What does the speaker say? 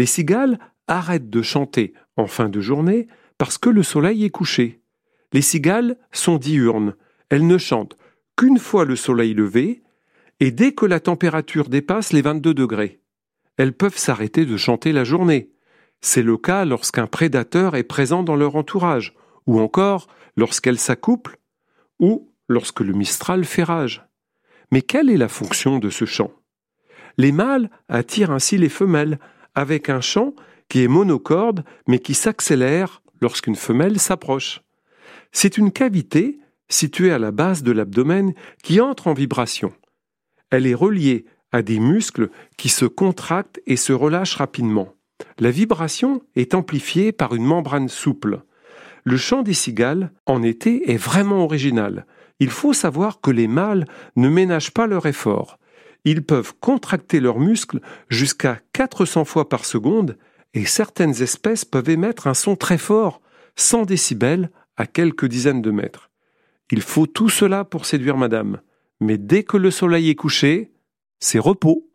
Les cigales arrêtent de chanter en fin de journée parce que le soleil est couché. Les cigales sont diurnes, elles ne chantent qu'une fois le soleil levé et dès que la température dépasse les 22 degrés. Elles peuvent s'arrêter de chanter la journée. C'est le cas lorsqu'un prédateur est présent dans leur entourage, ou encore lorsqu'elles s'accouplent, ou lorsque le mistral fait rage. Mais quelle est la fonction de ce chant? Les mâles attirent ainsi les femelles avec un chant qui est monocorde mais qui s'accélère lorsqu'une femelle s'approche. C'est une cavité située à la base de l'abdomen qui entre en vibration. Elle est reliée à des muscles qui se contractent et se relâchent rapidement. La vibration est amplifiée par une membrane souple. Le chant des cigales, en été, est vraiment original. Il faut savoir que les mâles ne ménagent pas leur effort. Ils peuvent contracter leurs muscles jusqu'à 400 fois par seconde et certaines espèces peuvent émettre un son très fort, 100 décibels, à quelques dizaines de mètres. Il faut tout cela pour séduire madame. Mais dès que le soleil est couché, c'est repos.